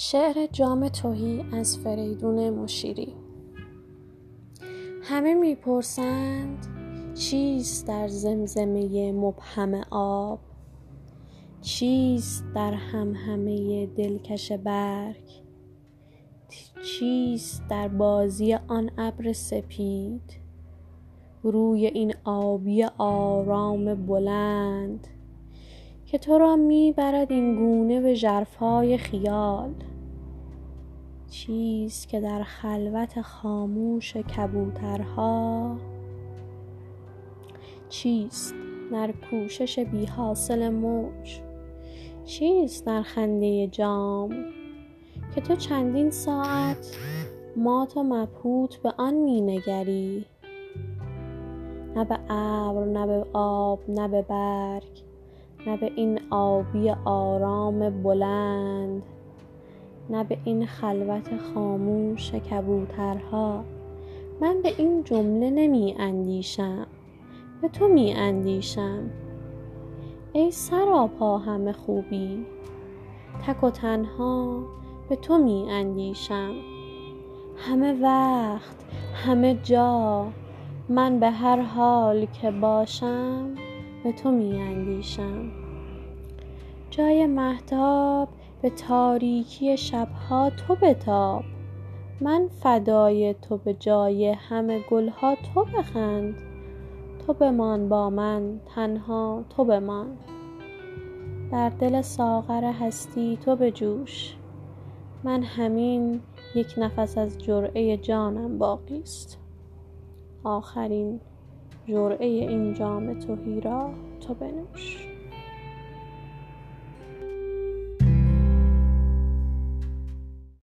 شعر جام توهی از فریدون مشیری. همه می‌پرسند چیست در زمزمه مبهم آب؟ چیست در همهمه دلکش برگ؟ چیست در بازی آن ابر سپید؟ روی این آبی آرام بلند که تو را می برد این گونه به ژرفای خیال. چیست که در خلوت خاموش کبوترها؟ چیست در کوشش بی حاصل موج؟ چیست در خنده جام؟ که تو چندین ساعت مات و مبهوت به آن می نگری نه به ابر نه به آب نه به برگ. نه به این آبی آرام بلند نه به این خلوت خاموش کبوترها. من به این جمله نمی اندیشم به تو می اندیشم. ای سراپا همه خوبی تک و تنها به تو می اندیشم. همه وقت همه جا من به هر حال که باشم به تو می اندیشم جای مهتاب به تاریکی شبها تو بتاب. من فدای تو به جای همه گلها تو بخند. تو بمان با من تنها تو بمان. در دل ساغر هستی تو بجوش. من همین یک نفس از جرعه جانم باقی است آخرین جرعه این جام تهی را تو بنوش.